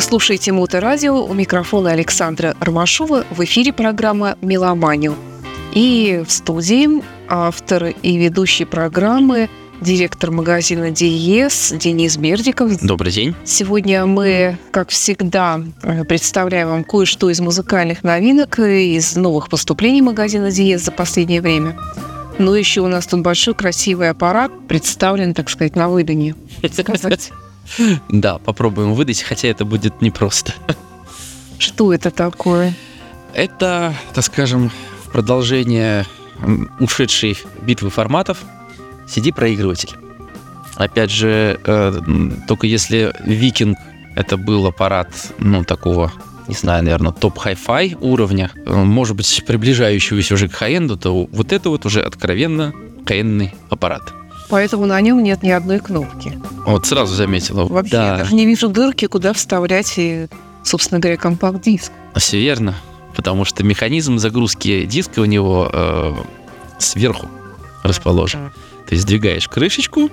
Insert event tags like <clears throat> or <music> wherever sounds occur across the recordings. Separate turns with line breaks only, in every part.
Вы слушаете Моторадио. У микрофона Александра Ромашова. В эфире программа «Меломанию». И в студии автор и ведущий программы директор магазина Диес Денис Бердиков.
Добрый день.
Сегодня мы, как всегда, представляем вам кое-что из музыкальных новинок, из новых поступлений магазина Диес за последнее время. Ну, еще у нас тут большой красивый аппарат представлен, так сказать, на выданье. <laughs> <laughs>
Да, попробуем выдать, хотя это будет непросто.
Что это такое?
Это, так скажем, продолжение ушедшей битвы форматов CD-проигрыватель. Опять же, э, только если Викинг это был аппарат, ну, такого, не знаю, наверное, топ хай-фай уровня, э, может быть, приближающегося уже к хай-энду, то вот это вот уже откровенно хай аппарат.
Поэтому на нем нет ни одной кнопки.
Вот сразу заметила.
Вообще, да. я даже не вижу дырки, куда вставлять, и, собственно говоря, компакт-диск.
Все верно, потому что механизм загрузки диска у него э, сверху расположен. Ты сдвигаешь крышечку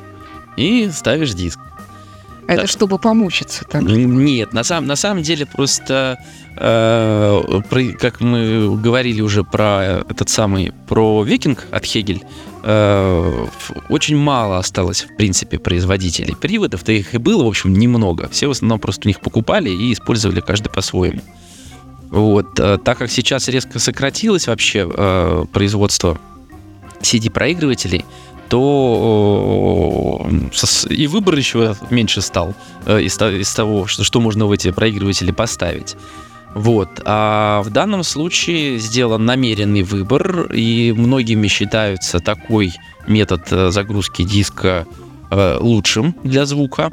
и ставишь диск.
Это да. чтобы помучиться так?
Нет, на, сам, на самом деле просто, э, про, как мы говорили уже про этот самый, про Викинг от Хегель, очень мало осталось, в принципе, производителей приводов, да их и было, в общем, немного. Все в основном просто у них покупали и использовали каждый по-своему. Вот, э, так как сейчас резко сократилось вообще э, производство CD-проигрывателей, то и выбор еще меньше стал э, из, из того, что, что можно в эти проигрыватели поставить. Вот. А в данном случае сделан намеренный выбор, и многими считается такой метод э, загрузки диска э, лучшим для звука.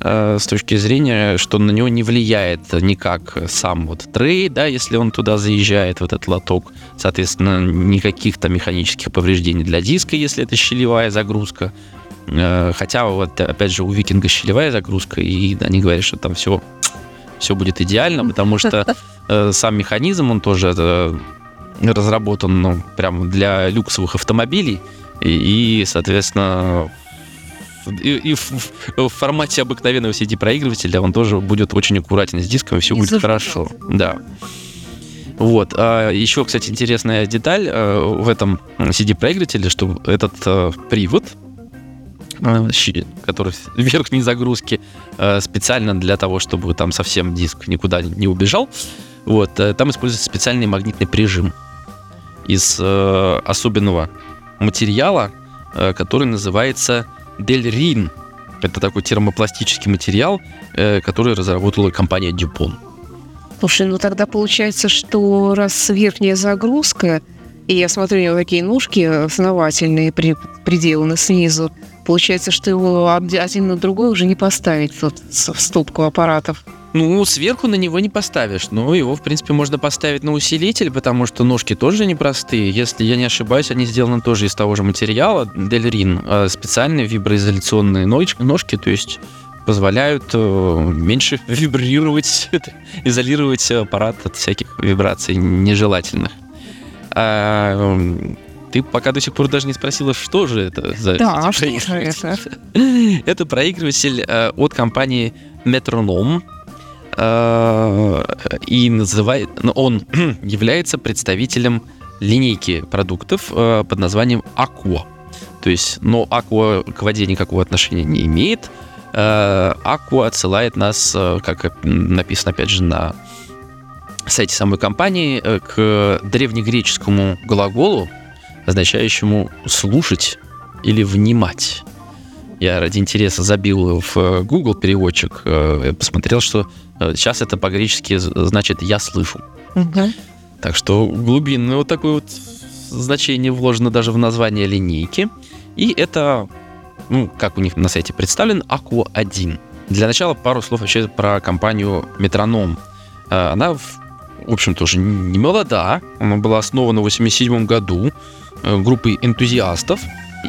Э, с точки зрения, что на него не влияет никак сам вот трей, да, если он туда заезжает, в этот лоток. Соответственно, никаких там механических повреждений для диска, если это щелевая загрузка. Хотя вот, опять же, у Викинга щелевая загрузка, и они говорят, что там все, все будет идеально, потому что <laughs> э, сам механизм, он тоже разработан ну, прям для люксовых автомобилей, и, и соответственно, и, и в, в формате обыкновенного CD-проигрывателя он тоже будет очень аккуратен с диском, и все и будет хорошо. Да. Вот. А еще, кстати, интересная деталь э, в этом CD-проигрывателе, что этот э, привод, э, который верхней загрузки, э, специально для того, чтобы там совсем диск никуда не убежал, вот, э, там используется специальный магнитный прижим из э, особенного материала, э, который называется Дельрин. Это такой термопластический материал, э, который разработала компания Dupont.
Слушай, ну тогда получается, что раз верхняя загрузка, и я смотрю, у него такие ножки основательные при, приделаны снизу, получается, что его один на другой уже не поставить тут в стопку аппаратов.
Ну, сверху на него не поставишь, но его, в принципе, можно поставить на усилитель, потому что ножки тоже непростые. Если я не ошибаюсь, они сделаны тоже из того же материала, Дельрин, а специальные виброизоляционные ножки, то есть позволяют э, меньше <laughs> вибрировать, изолировать аппарат от всяких вибраций нежелательных. А, ты пока до сих пор даже не спросила, что же это за
да, что это? <laughs>
это проигрыватель э, от компании Metronom. Э, и называет, ну, он <clears throat> является представителем линейки продуктов э, под названием Aqua. То есть, но Aqua к воде никакого отношения не имеет. Э, Aqua отсылает нас, как написано опять же на сайте самой компании, к древнегреческому глаголу, означающему слушать или внимать. Я ради интереса забил в Google переводчик, посмотрел, что Сейчас это по-гречески значит «я слышу». Угу. Так что глубинное вот такое вот значение вложено даже в название линейки. И это, ну, как у них на сайте представлен, Aqua 1. Для начала пару слов вообще про компанию Метроном. Э, она, в общем, тоже не молода. Она была основана в 1987 году э, группой энтузиастов.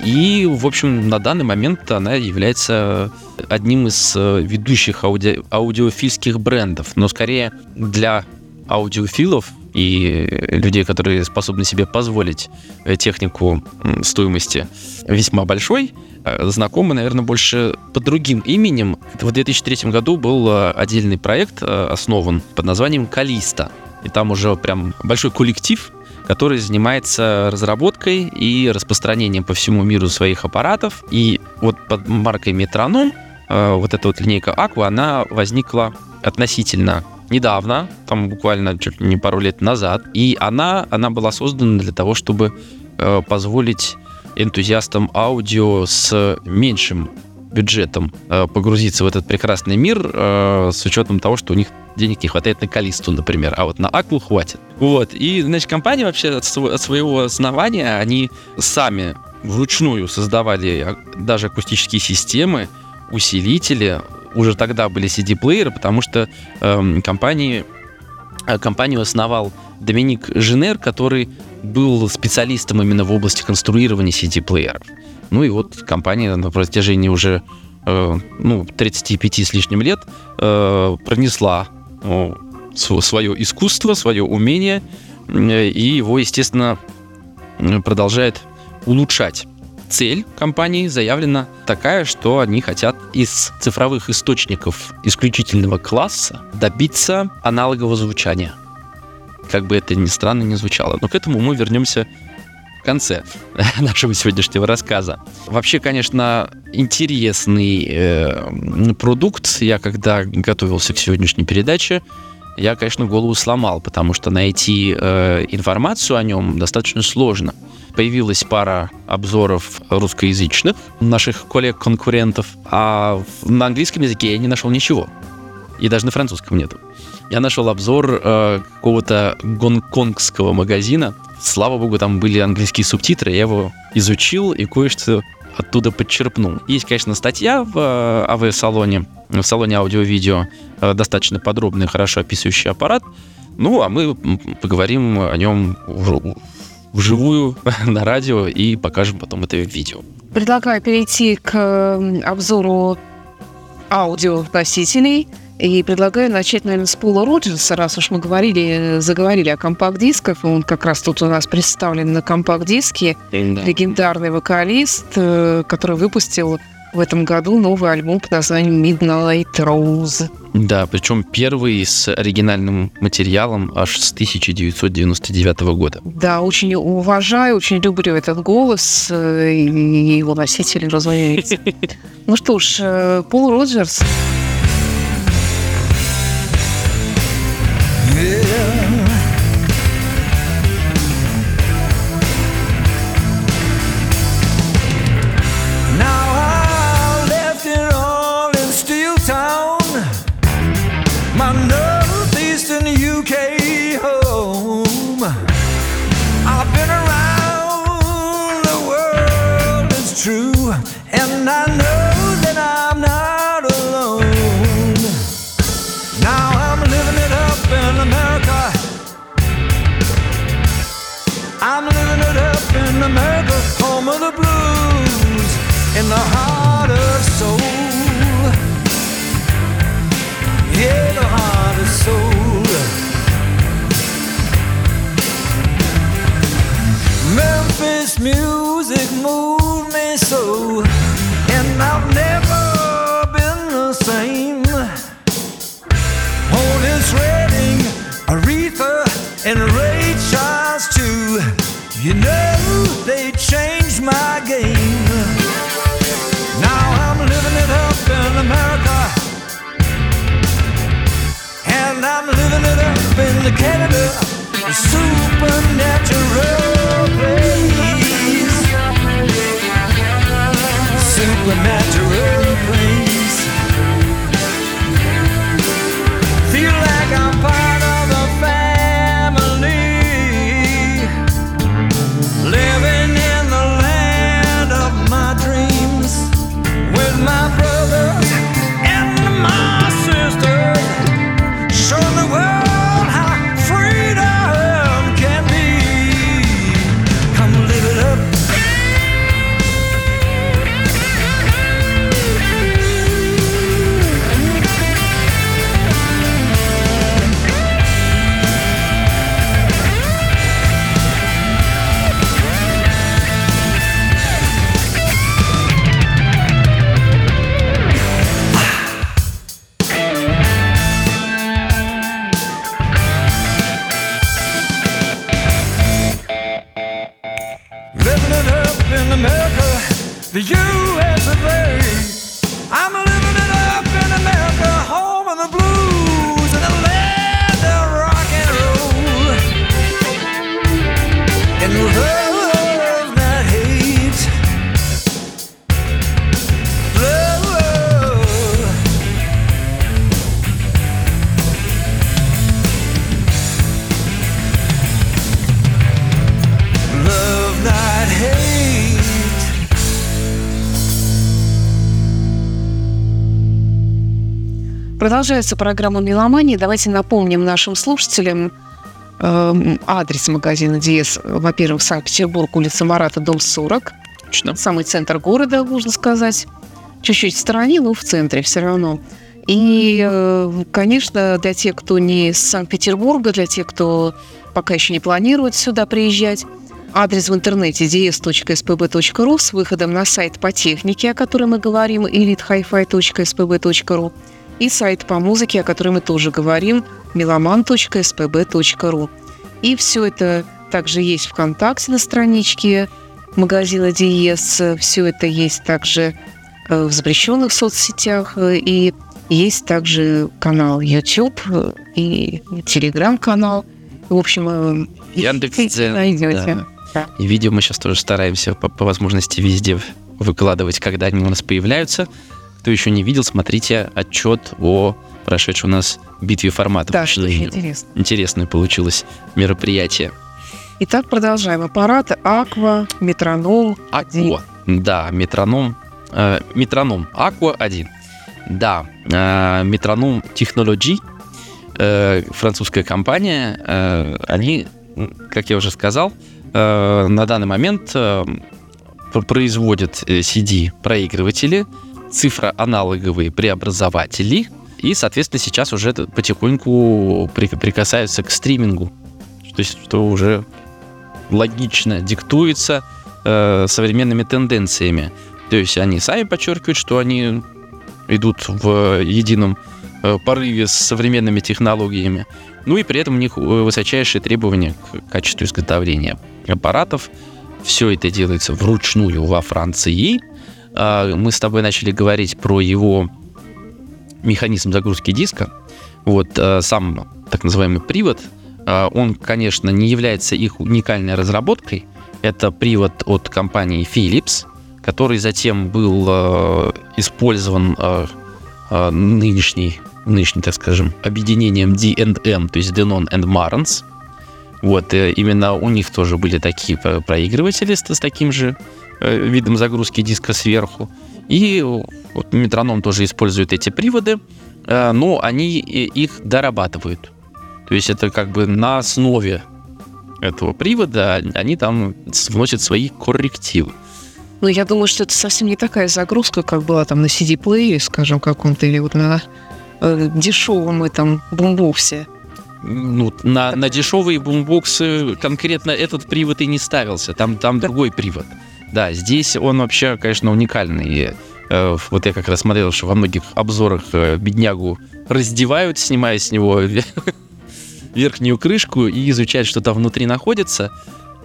И, в общем, на данный момент она является одним из э, ведущих ауди... аудиофильских брендов, но скорее для аудиофилов и людей, которые способны себе позволить э, технику стоимости весьма большой, э, знакомы, наверное, больше под другим именем. В 2003 году был э, отдельный проект основан под названием «Калиста». И там уже прям большой коллектив, который занимается разработкой и распространением по всему миру своих аппаратов. И вот под маркой Метроном вот эта вот линейка Aqua, она возникла относительно недавно, там буквально чуть не пару лет назад, и она, она была создана для того, чтобы э, позволить энтузиастам аудио с меньшим бюджетом э, погрузиться в этот прекрасный мир э, с учетом того, что у них денег не хватает на Калисту, например, а вот на Акву хватит. Вот. И, значит, компания вообще от, своего основания, они сами вручную создавали а, даже акустические системы, усилители, уже тогда были CD-плееры, потому что эм, компании, э, компанию основал Доминик Женер, который был специалистом именно в области конструирования CD-плееров. Ну и вот компания на протяжении уже э, ну, 35 с лишним лет э, пронесла э, свое искусство, свое умение, э, и его, естественно, продолжает улучшать цель компании заявлена такая, что они хотят из цифровых источников исключительного класса добиться аналогового звучания. Как бы это ни странно не звучало. Но к этому мы вернемся конце <laughs> нашего сегодняшнего рассказа. Вообще, конечно, интересный э, продукт. Я когда готовился к сегодняшней передаче, я, конечно, голову сломал, потому что найти э, информацию о нем достаточно сложно появилась пара обзоров русскоязычных наших коллег-конкурентов, а на английском языке я не нашел ничего. И даже на французском нету. Я нашел обзор э, какого-то гонконгского магазина. Слава богу, там были английские субтитры, я его изучил и кое-что оттуда подчерпнул. Есть, конечно, статья в э, АВ-салоне, в салоне аудио-видео, э, достаточно подробный, хорошо описывающий аппарат. Ну, а мы поговорим о нем вживую <laughs> на радио и покажем потом это видео.
Предлагаю перейти к обзору аудионосителей. И предлагаю начать, наверное, с Пола Роджерса, раз уж мы говорили, заговорили о компакт-дисках. Он как раз тут у нас представлен на компакт-диске. Да. Легендарный вокалист, э, который выпустил в этом году новый альбом под названием Midnight Rose.
Да, причем первый с оригинальным материалом аж с 1999 года.
Да, очень уважаю, очень люблю этот голос э, и его носителей, разумеется. <laughs> Ну что ж, э, Пол Роджерс. in supernatural
Продолжается программа «Меломания». Давайте напомним нашим слушателям эм, адрес магазина «Диез». Во-первых, Санкт-Петербург, улица Марата, дом 40.
Точно.
Самый центр города, можно сказать. Чуть-чуть в стороне, но в центре все равно. И, э, конечно, для тех, кто не из Санкт-Петербурга, для тех, кто пока еще не планирует сюда приезжать, адрес в интернете ds.spb.ru с выходом на сайт по технике, о котором мы говорим, elitehifi.spb.ru и сайт по музыке, о котором мы тоже говорим, meloman.spb.ru. И все это также есть ВКонтакте на страничке магазина Диес. Все это есть также э, в запрещенных соцсетях. э, И есть также канал YouTube э, и телеграм-канал. В общем,
Яндекс.Дзен,
найдете.
Да. И видео мы сейчас тоже стараемся по, по возможности везде выкладывать, когда они у нас появляются. Кто еще не видел, смотрите отчет о прошедшей у нас битве форматов.
Да, что интересно.
Интересное получилось мероприятие.
Итак, продолжаем. Аппараты Аква, метроном.
Аква. Да, метроном. э, метроном. Аква 1. Да, э, метроном Technology, э, французская компания, э, они, как я уже сказал, э, на данный момент э, пр- производят э, CD-проигрыватели, цифроаналоговые преобразователи, и, соответственно, сейчас уже потихоньку при- прикасаются к стримингу, то есть что уже логично диктуется э, современными тенденциями. То есть они сами подчеркивают, что они идут в едином э, порыве с современными технологиями. Ну и при этом у них э, высочайшие требования к качеству изготовления аппаратов. Все это делается вручную во Франции. А, Мы с тобой начали говорить про его механизм загрузки диска. Вот э, сам так называемый привод, э, он, конечно, не является их уникальной разработкой. Это привод от компании Philips, который затем был э, использован э, нынешней, нынешним, так скажем, объединением D&M, то есть Denon and Marantz. Вот, именно у них тоже были такие про- проигрыватели с, таким же видом загрузки диска сверху. И вот метроном тоже использует эти приводы, э, но они их дорабатывают. То есть это как бы на основе этого привода они там вносят свои коррективы.
Ну, я думаю, что это совсем не такая загрузка, как была там на CD-плеере, скажем, каком-то, или вот на э, дешевом этом бумбоксе.
Ну, на, на дешевые бумбоксы конкретно этот привод и не ставился. Там, там другой привод. Да, здесь он вообще, конечно, уникальный. Э, Вот я как раз смотрел, что во многих обзорах э, беднягу раздевают, снимая с него <laughs> верхнюю крышку и изучают, что там внутри находится.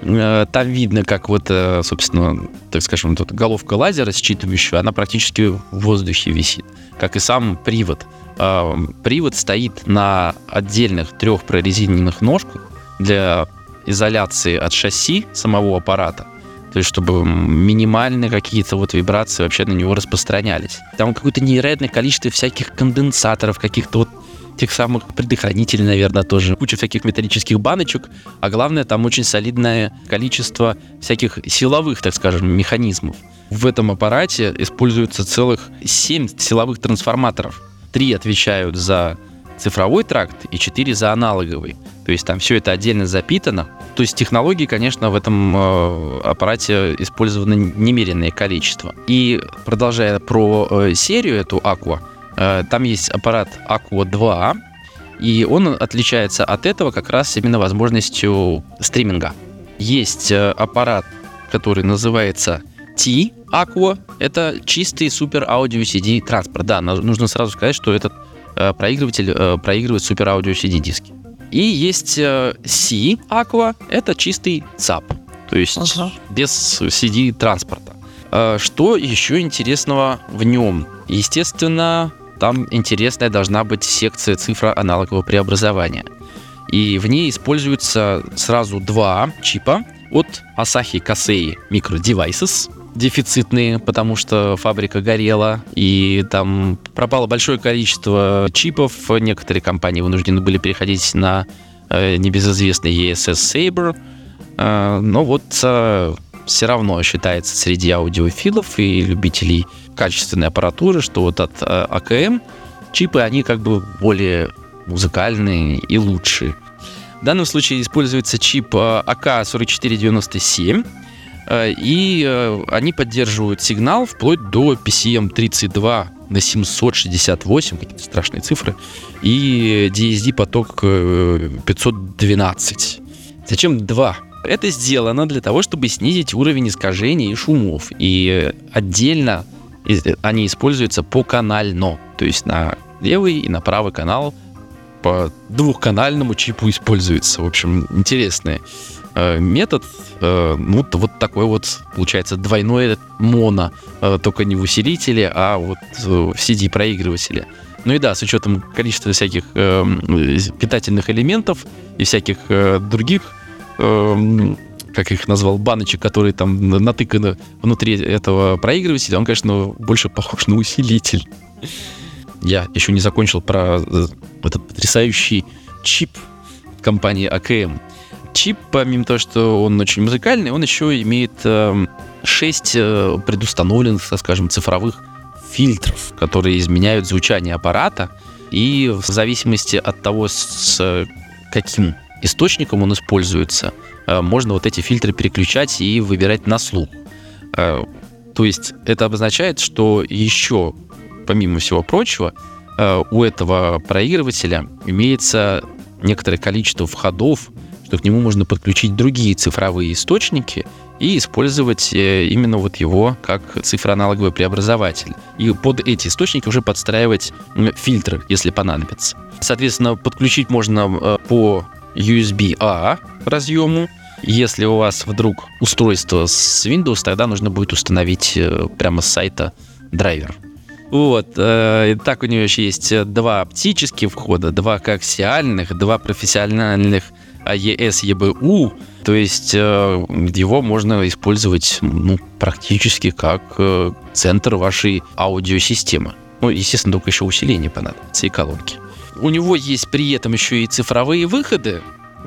Э, Там видно, как вот, собственно, так скажем, тут головка лазера считывающего, она практически в воздухе висит, как и сам привод. А, Привод стоит на отдельных трех прорезиненных ножках для изоляции от шасси самого аппарата. То есть, чтобы минимальные какие-то вот вибрации вообще на него распространялись. Там какое-то невероятное количество всяких конденсаторов, каких-то вот тех самых предохранителей, наверное, тоже. Куча всяких металлических баночек. А главное, там очень солидное количество всяких силовых, так скажем, механизмов. В этом аппарате используется целых 7 силовых трансформаторов. Три отвечают за цифровой тракт и 4 за аналоговый. То есть там все это отдельно запитано. То есть технологий, конечно, в этом э, аппарате использовано немеренное количество. И продолжая про э, серию эту Aqua, э, там есть аппарат Aqua 2, и он отличается от этого как раз именно возможностью стриминга. Есть э, аппарат, который называется T Aqua. Это чистый супер аудио CD транспорт. Да, нужно сразу сказать, что этот проигрыватель э, проигрывает супер аудио CD диски. И есть э, C Aqua. Это чистый ЦАП. То есть
Ага.
без CD транспорта. Э, Что еще интересного в нем? Естественно, там интересная должна быть секция цифра аналогового преобразования. И в ней используются сразу два чипа от Asahi Kasei Micro Devices, дефицитные, потому что фабрика горела, и там пропало большое количество чипов. Некоторые компании вынуждены были переходить на э, небезызвестный ESS Sabre. Э, но вот э, все равно считается среди аудиофилов и любителей качественной аппаратуры, что вот от э, АКМ чипы, они как бы более музыкальные и лучшие. В данном случае используется чип э, АК-4497, э, и э, они поддерживают сигнал вплоть до PCM32 на 768, какие-то страшные цифры, и DSD поток э, 512. Зачем два? Это сделано для того, чтобы снизить уровень искажений и шумов. И отдельно они используются по канально, то есть на левый и на правый канал по двухканальному чипу используется. В общем, интересный э, метод. Э, ну, вот такой вот, получается, двойной моно, э, только не в усилителе, а вот э, в CD-проигрывателе. Ну и да, с учетом количества всяких э, питательных элементов и всяких э, других, э, как их назвал, баночек, которые там на- натыканы внутри этого проигрывателя, он, конечно, больше похож на усилитель. Я еще не закончил про э, этот потрясающий чип компании АКМ. Чип, помимо того, что он очень музыкальный, он еще имеет 6 предустановленных, так скажем, цифровых фильтров, которые изменяют звучание аппарата. И в зависимости от того, с каким источником он используется, э, можно вот эти фильтры переключать и выбирать на слух. Э, То есть это обозначает, что еще, помимо всего прочего, э, у этого проигрывателя имеется некоторое количество входов, что к нему можно подключить другие цифровые источники и использовать э, именно вот его как цифроаналоговый преобразователь. И под эти источники уже подстраивать фильтры, если понадобится. Соответственно, подключить можно э, по USB-A разъему. Если у вас вдруг устройство с Windows, тогда нужно будет установить э, прямо с сайта драйвер. Вот, э, так у нее еще есть два оптических входа, два коаксиальных, два профессиональных AES EBU, то есть э, его можно использовать ну, практически как э, центр вашей аудиосистемы. Ну, естественно, только еще усиление понадобится и колонки. У него есть при этом еще и цифровые выходы.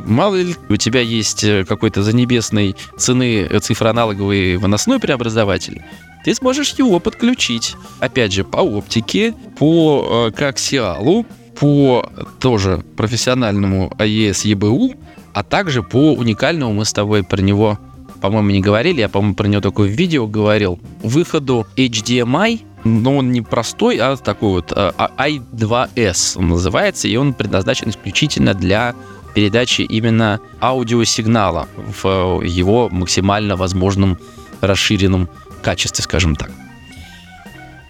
Мало ли, у тебя есть э, какой-то за небесной цены цифроаналоговый выносной преобразователь, ты сможешь его подключить. Опять же, по оптике, по э, коаксиалу, по тоже профессиональному AES EBU, а также по уникальному, мы с тобой про него, по-моему, не говорили, я, по-моему, про него в видео говорил, выходу HDMI, но он не простой, а такой вот э, а- i2s он называется, и он предназначен исключительно для передачи именно аудиосигнала в э, его максимально возможном расширенном качестве, скажем так.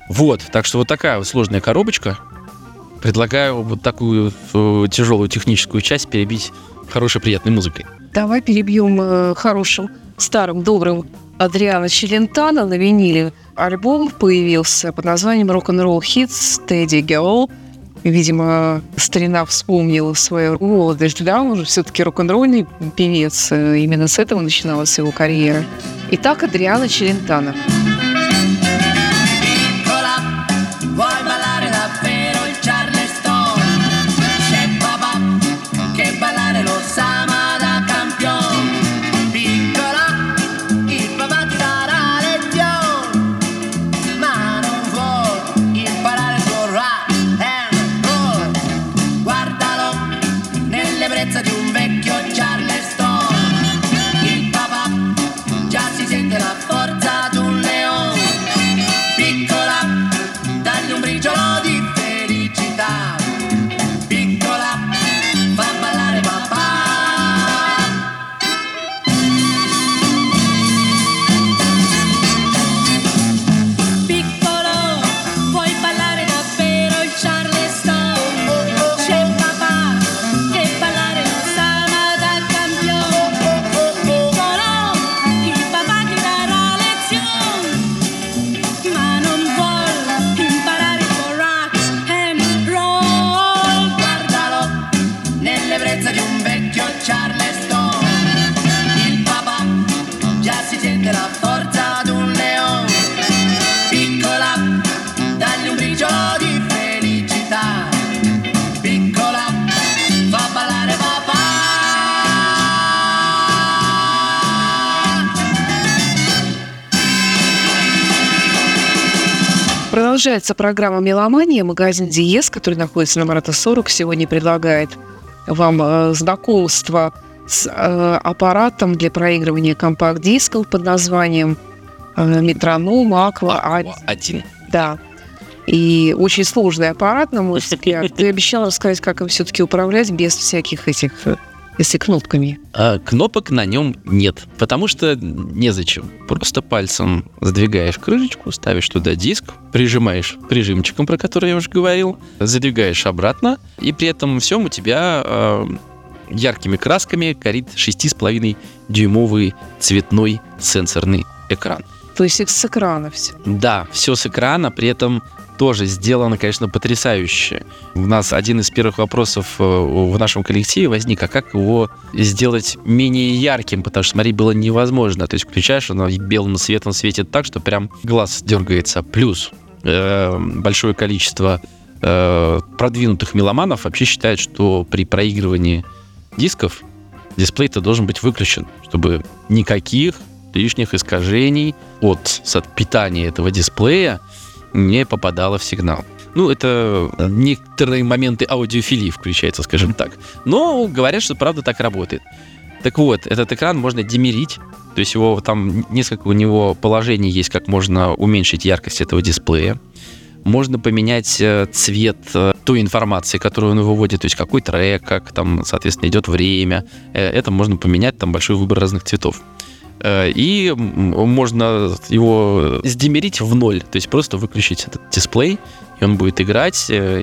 Вот, так что вот такая вот сложная коробочка. Предлагаю вот такую э, тяжелую техническую часть перебить хорошей приятной музыкой.
Давай перебьем э, хорошим, старым, добрым Адриана Челентана на виниле. Альбом появился под названием Rock'n'Roll Hits Steady Girl. Видимо, старина вспомнила свою молодость. Да, он же все-таки рок-н-ролльный певец. Э, Именно с этого начиналась его карьера. Итак, Адриана Челентана.
Piccola,
Продолжается программа «Меломания». Магазин «Диез», который находится на Марата 40, сегодня предлагает вам э, знакомство с э, аппаратом для проигрывания компакт-дисков под названием э, «Метроном Аква
Один.
Да. И очень сложный аппарат, на мой <laughs> взгляд. Ты обещал рассказать, как им все-таки управлять без всяких этих, э, если кнопками.
А кнопок на нем нет, потому что незачем. Просто пальцем сдвигаешь крышечку, ставишь туда диск, прижимаешь прижимчиком, про который я уже говорил, задвигаешь обратно, и при этом всем у тебя э, яркими красками горит 6,5 дюймовый цветной сенсорный экран.
То есть с экрана все.
Да, все с экрана, при этом тоже сделано, конечно, потрясающе. У нас один из первых вопросов э, в нашем коллективе возник, а как его сделать менее ярким, потому что смотреть было невозможно. То есть включаешь, оно белым светом светит так, что прям глаз дергается. Плюс э, большое количество э, продвинутых меломанов вообще считают, что при проигрывании дисков дисплей-то должен быть выключен, чтобы никаких лишних искажений от от питания этого дисплея не попадало в сигнал. Ну, это некоторые моменты аудиофилии включается, скажем так. Но говорят, что правда так работает. Так вот, этот экран можно демерить, то есть его там несколько у него положений есть, как можно уменьшить яркость этого дисплея. Можно поменять э, цвет э, той информации, которую он выводит, то есть какой трек, как там, соответственно, идет время. Э, Это можно поменять, там большой выбор разных цветов. Э, И можно его сдемерить в ноль, то есть просто выключить этот дисплей, и он будет играть, э,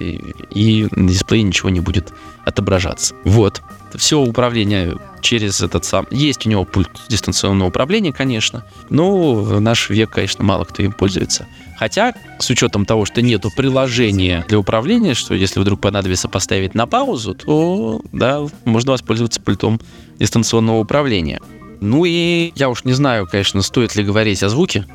и на дисплее ничего не будет отображаться. Вот. Все управление через этот сам... Есть у него пульт дистанционного управления, конечно, но в наш век, конечно, мало кто им пользуется. Хотя, с учетом того, что нету приложения для управления, что если вдруг понадобится поставить на паузу, то, да, можно воспользоваться пультом дистанционного управления. Ну и я уж не знаю, конечно, стоит ли говорить о звуке.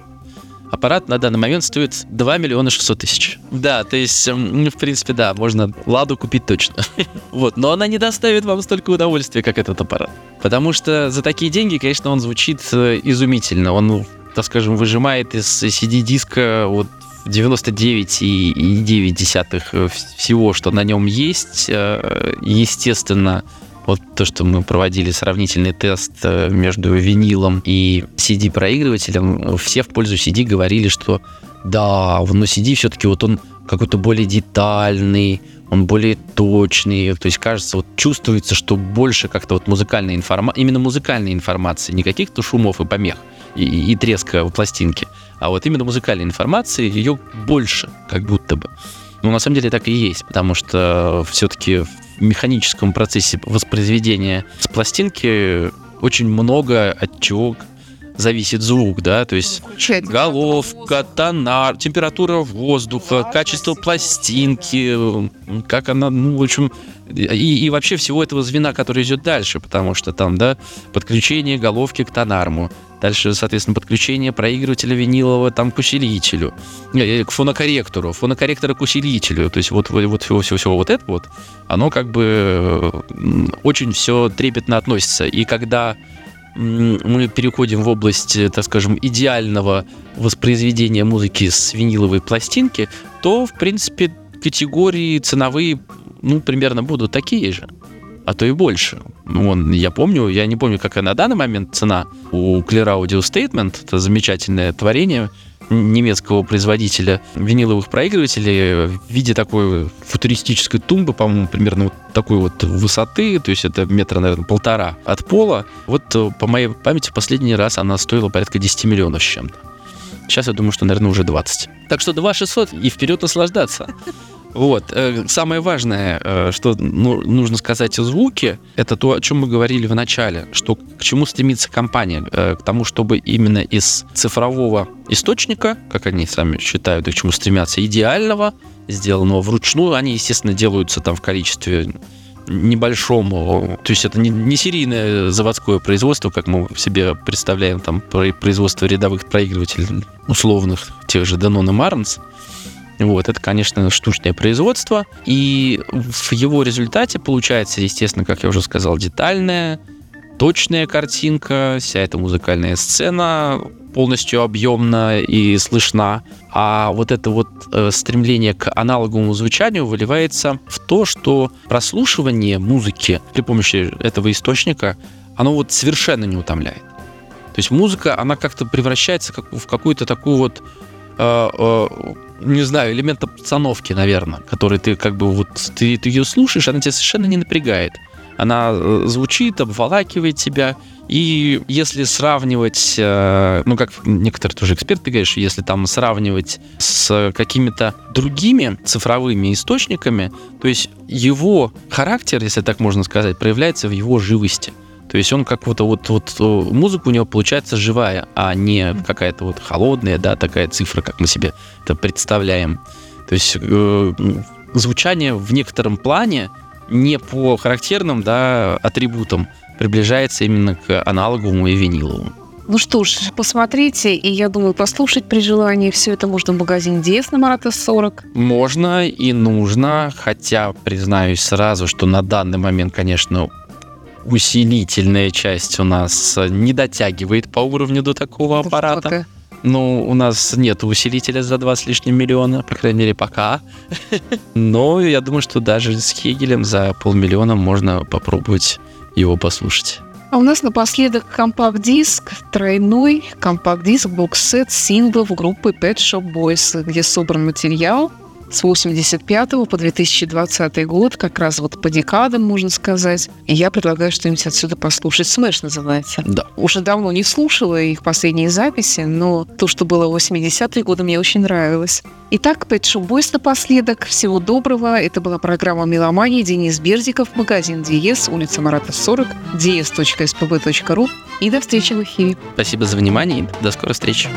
Аппарат на данный момент стоит 2 миллиона 600 тысяч. Да, то есть, м, ну, в принципе, да, можно Ладу купить точно. <laughs> Вот, но она не доставит вам столько удовольствия, как этот аппарат. Потому что за такие деньги, конечно, он звучит э, изумительно. Он, так скажем, выжимает из CD-диска вот 99,9 э, всего, что на нем есть. Э, Естественно, вот то, что мы проводили сравнительный тест э, между винилом и CD-проигрывателем, все в пользу CD говорили, что да, но CD все-таки вот он какой-то более детальный, он более точный, то есть кажется, вот чувствуется, что больше как-то вот музыкальной информации, именно музыкальной информации, не каких-то шумов и помех и, и треска в пластинке, а вот именно музыкальной информации ее больше, как будто бы. Ну, на самом деле так и есть, потому что все-таки механическом процессе воспроизведения с пластинки очень много от чего зависит звук, да, то есть
Включать.
головка, тонар, температура воздуха, качество пластинки, как она, ну, в общем, и, и вообще всего этого звена, который идет дальше, потому что там, да, подключение головки к тонарму, дальше, соответственно, подключение проигрывателя винилового там к усилителю, не, э, к фонокорректору, фонокорректора к усилителю, то есть вот, вот, всего, всего, всего вот это вот, оно как бы э, очень все трепетно относится, и когда мы переходим в область, э, так скажем, идеального воспроизведения музыки с виниловой пластинки, то, в принципе, категории ценовые, ну, примерно будут такие же, а то и больше. Вон, я помню, я не помню, какая на данный момент цена у Clear Audio Statement, это замечательное творение немецкого производителя виниловых проигрывателей в виде такой футуристической тумбы, по-моему, примерно вот такой вот высоты, то есть это метра, наверное, полтора от пола. Вот э, по моей памяти последний раз она стоила порядка 10 миллионов с чем-то. Сейчас я думаю, что, наверное, уже 20. Так что 2 600 и вперед наслаждаться. Вот. э, Самое важное, э, что ну, нужно сказать о звуке, это то, о чем мы говорили в начале, что к чему стремится компания, э, к тому, чтобы именно из цифрового источника, как они сами считают, и к чему стремятся, идеального, сделанного вручную, они, естественно, делаются там в количестве небольшом, о, то есть это не, не серийное заводское производство, как мы себе представляем там про- производство рядовых проигрывателей условных, тех же Denon и Marantz, вот, это, конечно, штучное производство. И в его результате получается, естественно, как я уже сказал, детальное, точная картинка, вся эта музыкальная сцена полностью объемна и слышна. А вот это вот э, стремление к аналоговому звучанию выливается в то, что прослушивание музыки при помощи этого источника, оно вот совершенно не утомляет. То есть музыка, она как-то превращается в какую-то такую вот э, э, не знаю, элемент обстановки, наверное, который ты как бы вот ты, ты ее слушаешь, она тебя совершенно не напрягает. Она э, звучит, обволакивает тебя. И если сравнивать, э, ну как некоторые тоже эксперты говорят, что если там сравнивать с какими-то другими цифровыми источниками, то есть его характер, если так можно сказать, проявляется в его живости. То есть он как вот, вот, вот музыка у него получается живая, а не какая-то вот холодная, да, такая цифра, как мы себе это представляем. То есть э, звучание в некотором плане не по характерным да, атрибутам приближается именно к аналоговому и виниловому.
Ну что ж, посмотрите, и я думаю, послушать при желании все это можно в магазине DS на Марата 40.
Можно и нужно, хотя признаюсь сразу, что на данный момент, конечно, усилительная часть у нас не дотягивает по уровню до такого аппарата. Ну, у нас нет усилителя за 2 с лишним миллиона, по крайней мере, пока. <laughs> Но я думаю, что даже с Hegel ем за полмиллиона можно попробовать его послушать.
А у нас напоследок компакт-диск, тройной компакт-диск, бокс-сет синглов группы Pet Shop Boys, где собран материал с 85 по 2020 год, как раз вот по декадам, можно сказать. И я предлагаю что-нибудь отсюда послушать. Smash называется.
Да.
Уже давно не слушала их последние записи, но то, что было в 80-е годы, мне очень нравилось. Итак, Pet Shop Boys напоследок. Всего доброго. Это была программа «Меломания». Денис Бердиков, магазин Диес, улица Марата 40, ds.spb.ru. И до встречи в эфире.
Спасибо за внимание и до скорой встречи.